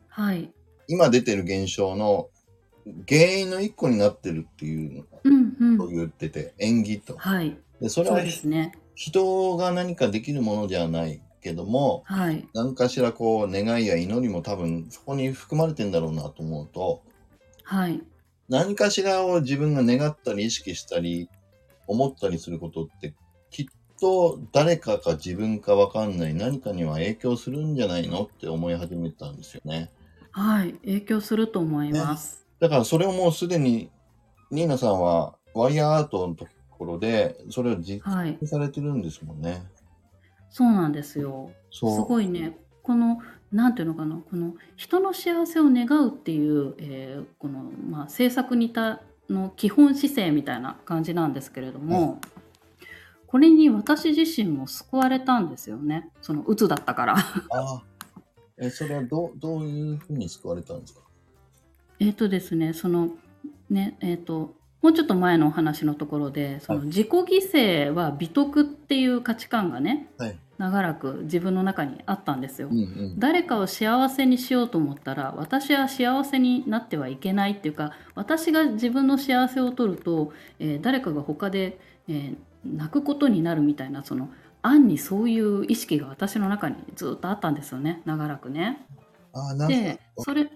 はい。今出てる現象の原因の一個になってるっていううんうのをん。言ってて、縁起と。はい。で、それはそうですね。人が何かできるものじゃないけども、はい。何かしらこう願いや祈りも多分そこに含まれてんだろうなと思うと、はい。何かしらを自分が願ったり意識したり思ったりすることってきっと誰かか自分かわかんない何かには影響するんじゃないのって思い始めたんですよね。はい。影響すると思います。だからそれをもうすでにニーナさんはワイヤーアートのところでそれを実はい践されてるんですもんね。そうなんですよ。すそう。ごいね、この、なんていうのかな、この人の幸せを願うっていう、えーこの、まあ、政策にたの基本姿勢みたいな感じなんですけれども、これに私自身も救われたんですよね。その、鬱だったから。ああ。え、それはどう、どういうふうに救われたんですか？えっとですね、その、ね、えっ、と、もうちょっと前のお話のところで、そのはい自己犠牲は美徳っていう価値観がね、はい。長らく自分の中にあったんですよ。うんうん。誰かを幸せにしようと思ったら私は幸せになってはいけないっていうか私が自分の幸せを取ると、えー誰かが他で、えー泣くことになるみたいなその暗にそういう意識が私の中にずっとあったんですよね長らくね。ああ、なんでか、それ [laughs]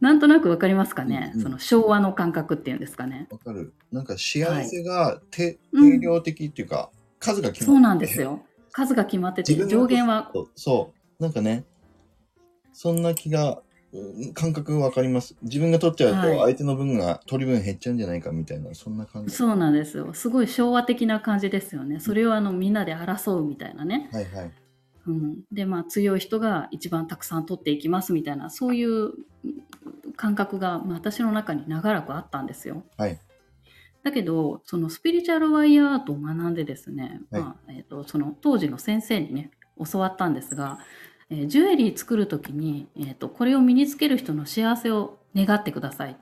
なんとなくわかりますかね、うんうんその昭和の感覚っていうんですかね。わかる。なんか幸せが定,、うん定量的っていうか、数が決まってそうなんですよ。数が決まってて上限はそう。なんかね、そんな気が、うん感覚わかります。自分が取っちゃうはいと、相手の分が取り分減っちゃうんじゃないかみたいな、そんな感じ。そうなんですよ。すごい昭和的な感じですよね。それをあのみんなで争うみたいなね。はいはい。うん、でまあ強い人が一番たくさん取っていきますみたいなそういううん感覚が、まあ、私の中に長らくあったんですよ。はいだけどそのスピリチュアルワイヤーアートを学んでですね、はいまあえー、とその当時の先生にね教わったんですが、えージュエリー作る時に、えー、とこれを身につける人の幸せを願ってください。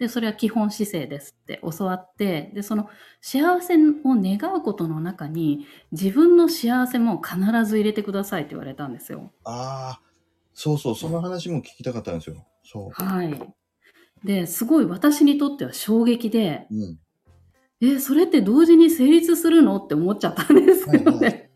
でそれは基本姿勢ですって教わってでその幸せを願うことの中に自分の幸せも必ず入れてくださいって言われたんですよ。ああ、そうそう、その話も聞きたかったんですよ。そはい。で、すごい私にとっては衝撃で、う。うん。え、それって同時に成立するの？って思っちゃったんですけどね。はいは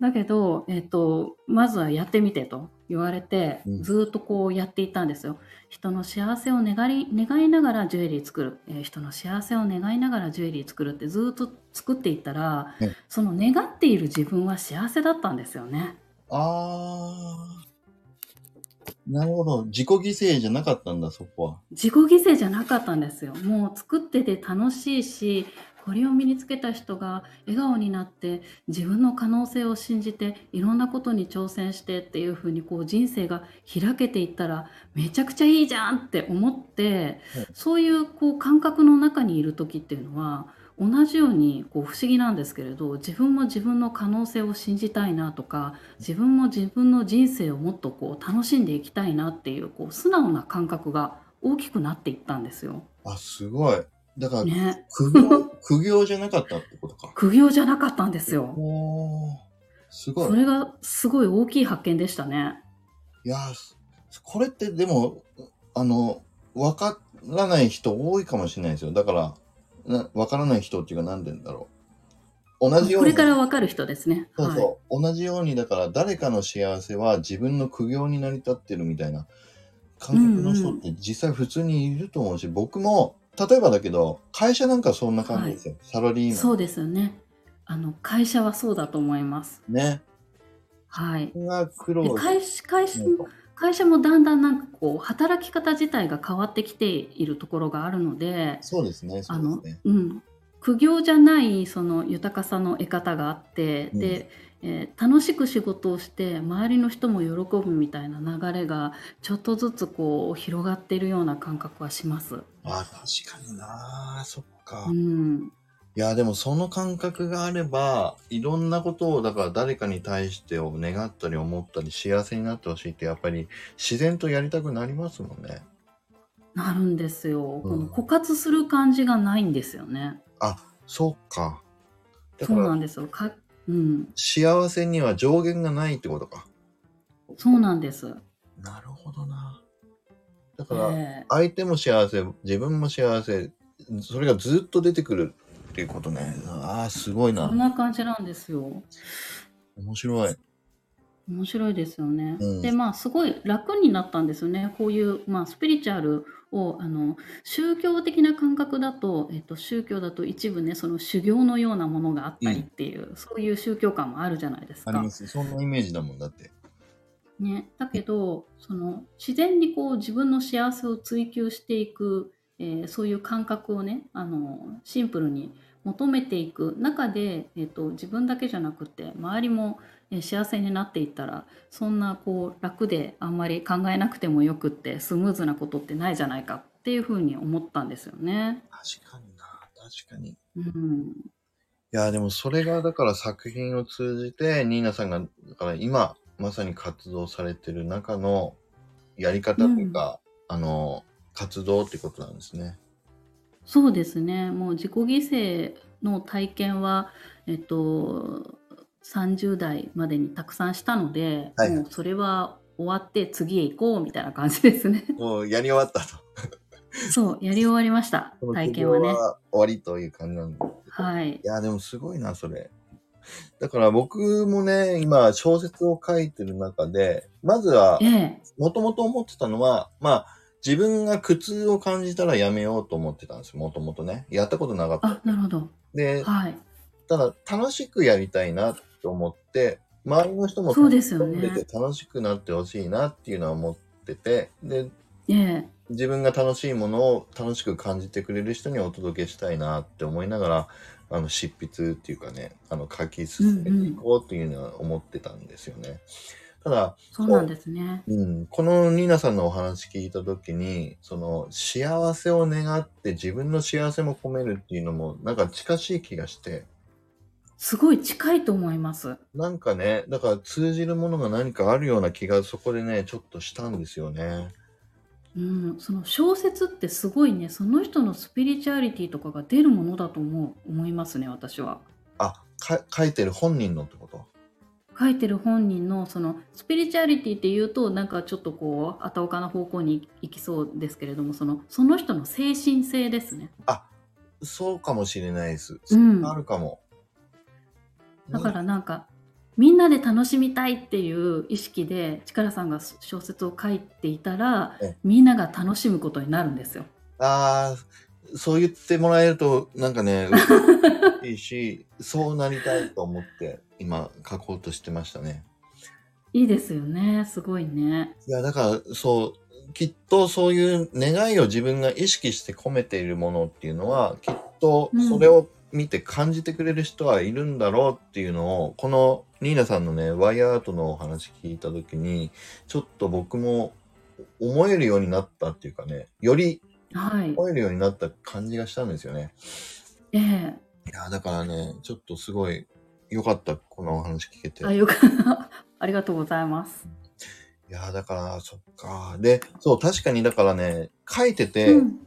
だけど、えっと、まずはやってみてと言われて、うんずーっとこうやっていったんですよ。人の幸せを願い願いながらジュエリー作る、えー人の幸せを願いながらジュエリー作るってずーっと作っていったら、うんその願っている自分は幸せだったんですよね。ああ、なるほど。自己犠牲じゃなかったんだ、そこは。自己犠牲じゃなかったんですよ。もう作ってて楽しいし、これを身につけた人が笑顔になって自分の可能性を信じていろんなことに挑戦してっていうふうにこう人生が開けていったらめちゃくちゃいいじゃんって思ってはいそういうこう感覚の中にいる時っていうのは同じようにこう不思議なんですけれど自分も自分の可能性を信じたいなとか自分も自分の人生をもっとこう楽しんでいきたいなっていうこう素直な感覚が大きくなっていったんですよ。あ、すごい。だから、ね。苦行、[laughs] 苦行じゃなかったってことか。苦行じゃなかったんですよ。おーすごい。それがすごい大きい発見でしたね。いやこれってでも、あの、わからない人多いかもしれないですよ。だから、なわからない人っていうか、なんでんだろう。同じように。これからわかる人ですね。そうはい。そう、同じように、だから誰かの幸せは自分の苦行に成り立ってるみたいな感覚の人って実際普通にいると思うし、僕も、例えばだけど、会社なんかそんな感じですよ。サラリーマン。そうですよね。あの会社はそうだと思います。ね。はい。が苦労で会社会社うん会社もだんだんなんかこう働き方自体が変わってきているところがあるので、そうですね、そあのうですね。うん、苦行じゃないその豊かさの得方があって、うんで、えー楽しく仕事をして周りの人も喜ぶみたいな流れがちょっとずつこう広がっているような感覚はします。あ、確かになそっか。いうん、や、でもその感覚があれば、いろんなことを、だから誰かに対してを願ったり思ったり幸せになってほしいって、やっぱり自然とやりたくなりますもんね。なるんですよ。うんこの枯渇する感じがないんですよね。そっか。だからそうなんですよ。かうん、幸せには上限がないってことか。そうなんです。なるほどな。だから、ええ相手も幸せ、自分も幸せ、それがずっと出てくるっていうことね。ああ、すごいなそん。な感じなんですよ。面白い。面白いですよね。うんでまあすごい楽になったんですよね。こういう、まあ、スピリチュアルをあの宗教的な感覚だと、えっと、宗教だと一部ねその修行のようなものがあったりっていう、そういう宗教観もあるじゃないですかありま。す。そんなイメージだもんだって。ね、だけどその自然にこう自分の幸せを追求していくえーそういう感覚をねあのシンプルに求めていく中で、えー、と自分だけじゃなくて周りも、えー幸せになっていったらそんなこう楽であんまり考えなくてもよくってスムーズなことってないじゃないかっていうふうに思ったんですよね。確かにな。確かに。いうん、や、でもそれがだから作品を通じて、ニーナさんが、だから今、まさに活動されてる中のやり方というか、あの、活動ってことなんですね。そうですねもう自己犠牲の体験は、えっと、30代までにたくさんしたので、はいもうそれは終わって次へ行こうみたいな感じですね。[laughs] もうやり終わったと。そう、やり終わりました [laughs] 体験はね。修行終わりという感じなんですけどはいい。や、でもすごいな、それ。だから僕もね、今小説を書いてる中で、まずはえ、え、もともと思ってたのは、まあ、自分が苦痛を感じたらやめようと思ってたんですよ、もともとね。やったことなかったあ。、なるほど。で、はい。ただ楽しくやりたいなと思って、周りの人もそうですよね楽しんでて楽しくなってほしいなっていうのは思ってて、で、ええ、自分が楽しいものを楽しく感じてくれる人にお届けしたいなって思いながら、あの、執筆っていうかね、あの、書き進めていこうっていうのは思ってたんですよね。ただ、そうなんですね。うん、このニーナさんのお話聞いたときに、その幸せを願って自分の幸せも込めるっていうのもなんか近しい気がして、すごい近いと思います。なんかね、だから通じるものが何かあるような気がそこでね、ちょっとしたんですよね。うん、その小説ってすごいね、その人のスピリチュアリティとかが出るものだと思う、思いますね、私は。あ、か書いてる本人のってこと？書いてる本人のそのスピリチュアリティっていうとなんかちょっとこうあたおかな方向に行きそうですけれどもそのその人の精神性ですねそうかもしれないです。うんあるかも。だからなんかみんなで楽しみたいっていう意識で力さんが小説を書いていたらえみんなが楽しむことになるんですよ。ああ、そう言ってもらえると、なんかね、嬉しいし、[laughs] そうなりたいと思って、今書こうとしてましたね。いいですよねすごいね。いや、だから、そう、きっとそういう願いを自分が意識して込めているものっていうのは、きっとそれを見て感じてくれる人はいるんだろうっていうのを、このニーナさんのね、ワイヤーアートのお話聞いたときに、ちょっと僕も思えるようになったっていうかね、よりはい。思えるようになった感じがしたんですよね。ええいや、だからね、ちょっとすごい良かった、このお話聞けて。あよかった。[laughs] ありがとうございます。いや、だから、そっか。で、そう、確かにだからね、書いてて、うん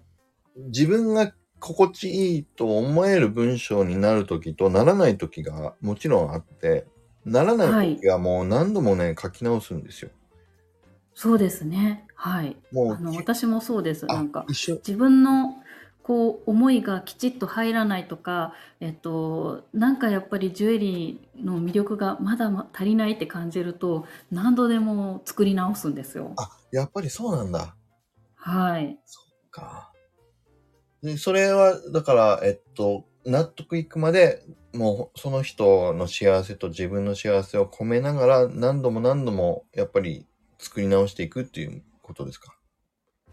自分が心地いいと思える文章になるときとならないときがもちろんあって、ならないときはもう何度もね、書き直すんですよ。そうですね。はい。もうあの私もそうです。あなんか。自分のこう思いがきちっと入らないとか、えっとなんかやっぱりジュエリーの魅力がまだま足りないって感じると何度でも作り直すんですよ。あ、やっぱりそうなんだ。はい。か。で、それは、だから、えっと、納得いくまで、もうその人の幸せと自分の幸せを込めながら、何度も何度も、やっぱり作り直していくっていうことですか？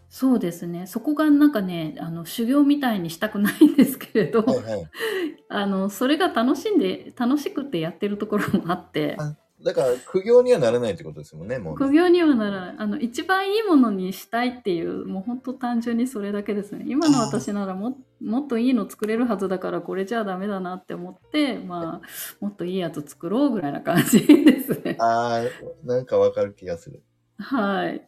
そうですね。そこがなんかね、あの修行みたいにしたくないんですけれど、はいはい。あのそれが楽しんで楽しくてやってるところもあって。あだから、苦行にはならないってことですもんね、もうね、苦行にはならない。あの一番いいものにしたいっていうもう本当単純にそれだけですね。今の私ならももっといいの作れるはずだからこれじゃダメだなって思ってまあもっといいやつ作ろうぐらいな感じですね。[laughs] ああ、なんかわかる気がする。はい。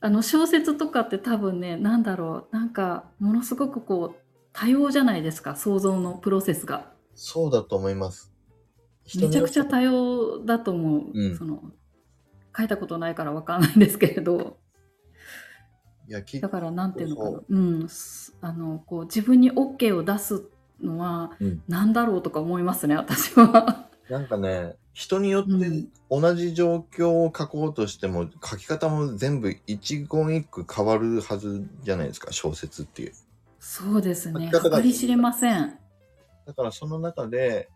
あの小説とかって多分ねなんだろう。なんかものすごくこう多様じゃないですか想像のプロセスが。そうだと思います。めちゃくちゃ多様だと思う、うん。その書いたことないからわかんないんですけれど。いや、きだからなんていうのかな。そう。うん。すあのこう自分に OK を出すのはうん。何だろうとか思いますね私は。なんかね、人によってうん。同じ状況を書こうとしても、書き方も全部一言一句変わるはずじゃないですか、小説っていう。そうですね。り知れません。だからその中で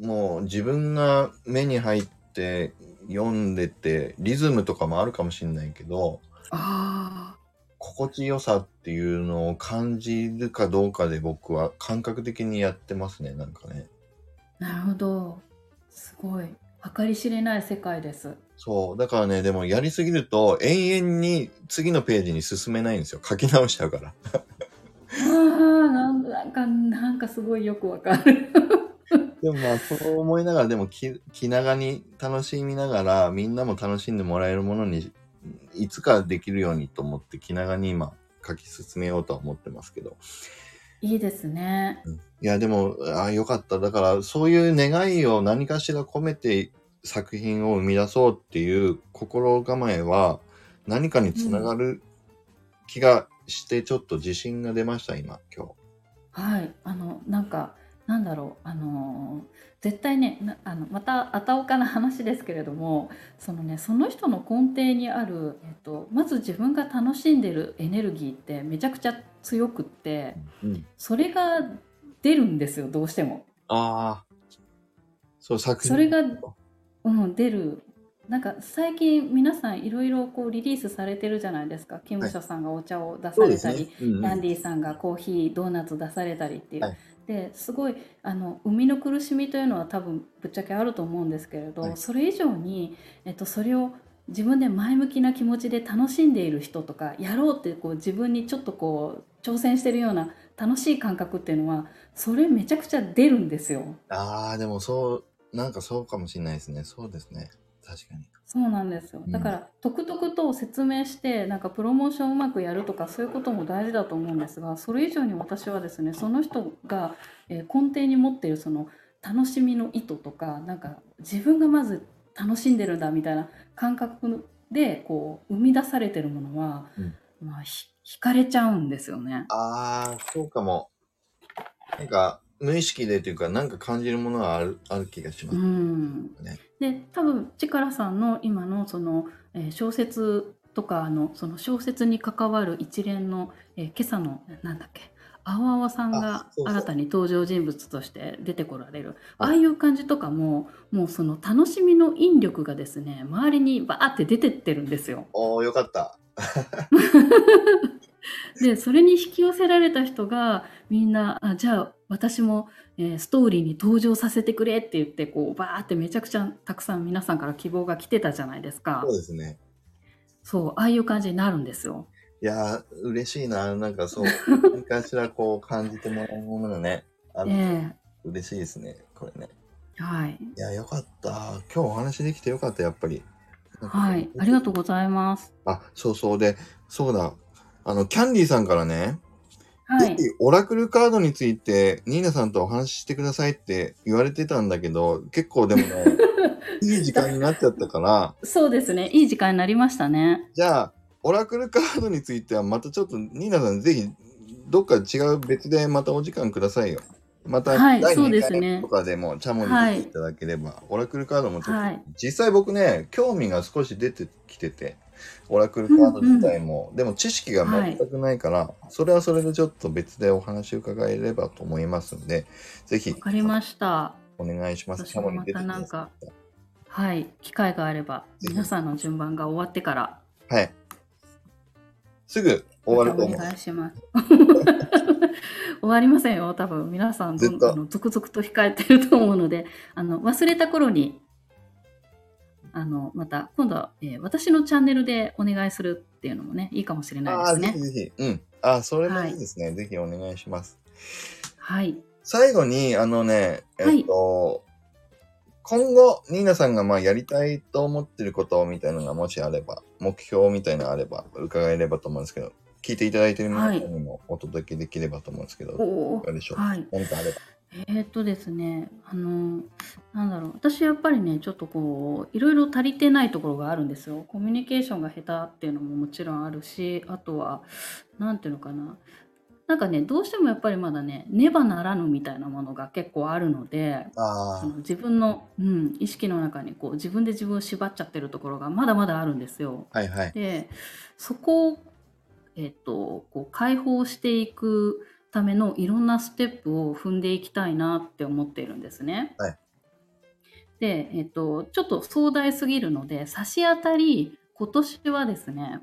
もう自分が目に入って読んでて、リズムとかもあるかもしれないけど、あ心地よさっていうのを感じるかどうかで僕は感覚的にやってますね、なんかね。なるほど。すごい。計り知れない世界です。そう。だからね、でもやりすぎると永遠に次のページに進めないんですよ。書き直しちゃうから。ああ、なんなんか、なんかすごいよくわかる。でもまあそう思いながら、でも気気長に楽しみながら、みんなも楽しんでもらえるものに、いつかできるようにと思って気長に今書き進めようとは思ってますけど。いいですね。いや、でも、ああ、よかった。だから、そういう願いを何かしら込めて作品を生み出そうっていう心構えは、何かにつながる気がして、ちょっと自信が出ました、今、今はい。あの、なんか、なんだろう。あのー絶対ね、なあのまたあたおかな話ですけれども、そのね、その人の根底にある、えっと、まず自分が楽しんでるエネルギーってめちゃくちゃ強くって、日。うん。それが出るんですよ、どうしても。ああ。そう、作品。それが、うん、出る。なんか最近皆さんいろいろこうリリースされてるじゃないですか。キムシャさんがお茶を出されたり、うんうんランディさんがコーヒードーナツ出されたりっていう、はいですごいあの生みの苦しみというのは多分ぶっちゃけあると思うんですけれど、はいそれ以上に、えっと、それを自分で前向きな気持ちで楽しんでいる人とかやろうってこう自分にちょっとこう挑戦してるような楽しい感覚っていうのはそれめちゃくちゃ出るんですよ。ああ、でもそう、なんかそうかもしれないですね。そうですね。確かに。そうなんですようんだから、とくとくと説明してなんかプロモーションをうまくやるとかそういうことも大事だと思うんですがそれ以上に私はですねその人が、えー根底に持っているその楽しみの意図とかなんか自分がまず楽しんでるんだみたいな感覚でこう生み出されてるものは、うんまあ、ひ惹かれちゃうんですよね。ああ、そうかも。なんか、無意識でというか、なんか感じるものがある、ある気がしまうす。んねで多分チカラさんの今のその、えー小説とかのその小説に関わる一連の、えー今朝のなんだっけ青々さんあが新たに登場人物として出てこられるあああいう感じとかももうその楽しみの引力がですね周りにバーって出てってるんですよ。おおよかった。[laughs] でそれに引き寄せられた人がみんなあじゃあ私も、えーストーリーに登場させてくれって言ってこうバーってめちゃくちゃたくさん皆さんから希望が来てたじゃないですかそうですね。そうああいう感じになるんですよいやー、嬉しいな。なんかそう、[laughs] 何かしらこう感じてもらえるものがね、あの、え嬉しいですね。これね。えはいいや、よかった。今日お話できてよかった、やっぱり。はいありがとうございますあ、そうそう。で、そうだ。あの、キャンディーさんからね、はい。ぜひオラクルカードについて、ニーナさんとお話ししてくださいって言われてたんだけど、結構でもね、[laughs] いい時間になっちゃったから、そうですね。いい時間になりましたね。じゃあ、オラクルカードについてはまたちょっと、ニーナさんぜひ、どっか違う別でまたお時間くださいよ。また、第はいそう2ですね。回とかでも、チャモにはい来ていただければ、オラクルカードもちょっと、はい。実際僕ね、興味が少し出てきてて、オラクルカード自体も、でも知識が全くないから、それはそれでちょっと別でお話を伺えればと思いますので、ぜひ。わかりました。お願いします。またなんかはい機会があれば皆さんの順番が終わってから。はい。すぐ終わると思う。お願いします。[laughs] 終わりませんよ、多分。皆さんあの続々と控えてると思うので、あの忘れた頃にあのまた今度は、えー私のチャンネルでお願いするっていうのもねいいかもしれないですね。ぜひぜひ。うん。ああ、それもいいですね。ぜひお願いします。はい、最後に、あのね、えっと、今後、ニーナさんがまあやりたいと思ってることみたいなのがもしあれば、目標みたいなのあれば、伺えればと思うんですけど、聞いていただいている皆さんにもお届けできればと思うんですけど、いおーかがでしょう？はい、何かあれば。えーっとですね、あのなんだろう、私やっぱりね、ちょっとこういろいろ足りてないところがあるんですよ。コミュニケーションが下手っていうのももちろんあるし、あとはなんていうのかな。なんかね、どうしてもやっぱりまだね、ねばならぬみたいなものが結構あるので、あその自分の、うん、意識の中にこう自分で自分を縛っちゃってるところがまだまだあるんですよ。あ、はいはい。でそこを、えっと、こう解放していくためのいろんなステップを踏んでいきたいなって思っているんですね。はいで、えっと、ちょっと壮大すぎるので差し当たり今年はですね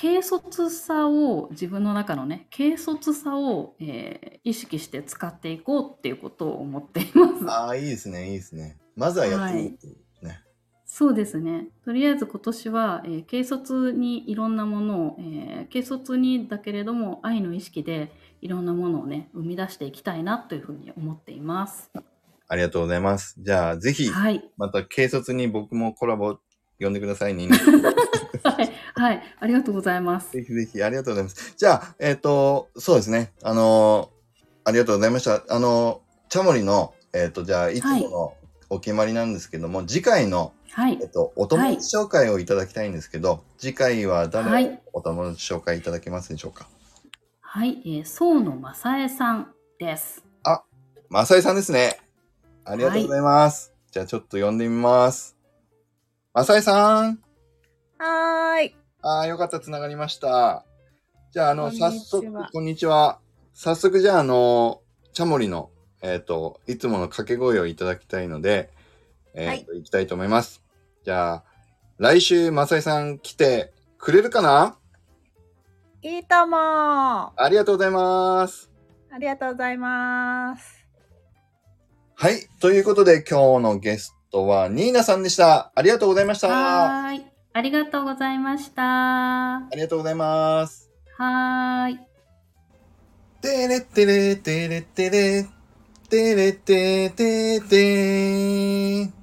軽率さを自分の中のね軽率さを、えー意識して使っていこうっていうことを思っています。ああ、いいですね、いいですね。まずはやってみるっていうね。そうですね。とりあえず今年は、えー軽率にいろんなものを、えー軽率にだけれども愛の意識でいろんなものをね生み出していきたいなというふうに思っています。ありがとうございます。じゃあ、ぜひ、はい、また軽率に僕もコラボ呼んでくださいね。[laughs] はい、はい、ありがとうございます。ぜひぜひ、ありがとうございます。じゃあ、えっ、と、そうですね。あのーありがとうございました。あのー、チャモリの、えっ、と、じゃあ、いつものお決まりなんですけども、次回の、はいえっ、、と、お友達紹介をいただきたいんですけど、次回はは誰いお友達紹介いただけますでしょうか？はい、えー、宋野正恵さんです。マサイさんですね。ありがとうございます。じゃあ、ちょっと呼んでみます。マサイさん。はーい。ああ、よかった、つながりました。じゃあ、あの、早速、こんにちは。早速、じゃあ、あの、チャモリの、えっ、と、いつもの掛け声をいただきたいので、えっ、と、い、きたいと思います。じゃあ、来週、マサイさん来てくれるかな？いいともあありがとうございます。りがとうございます。はい。ということで、今日のゲストは、ニーナさんでした。ありがとうございました。はーい、ありがとうございました。はありがとうございます。ーい。てれってれてれってれてれててて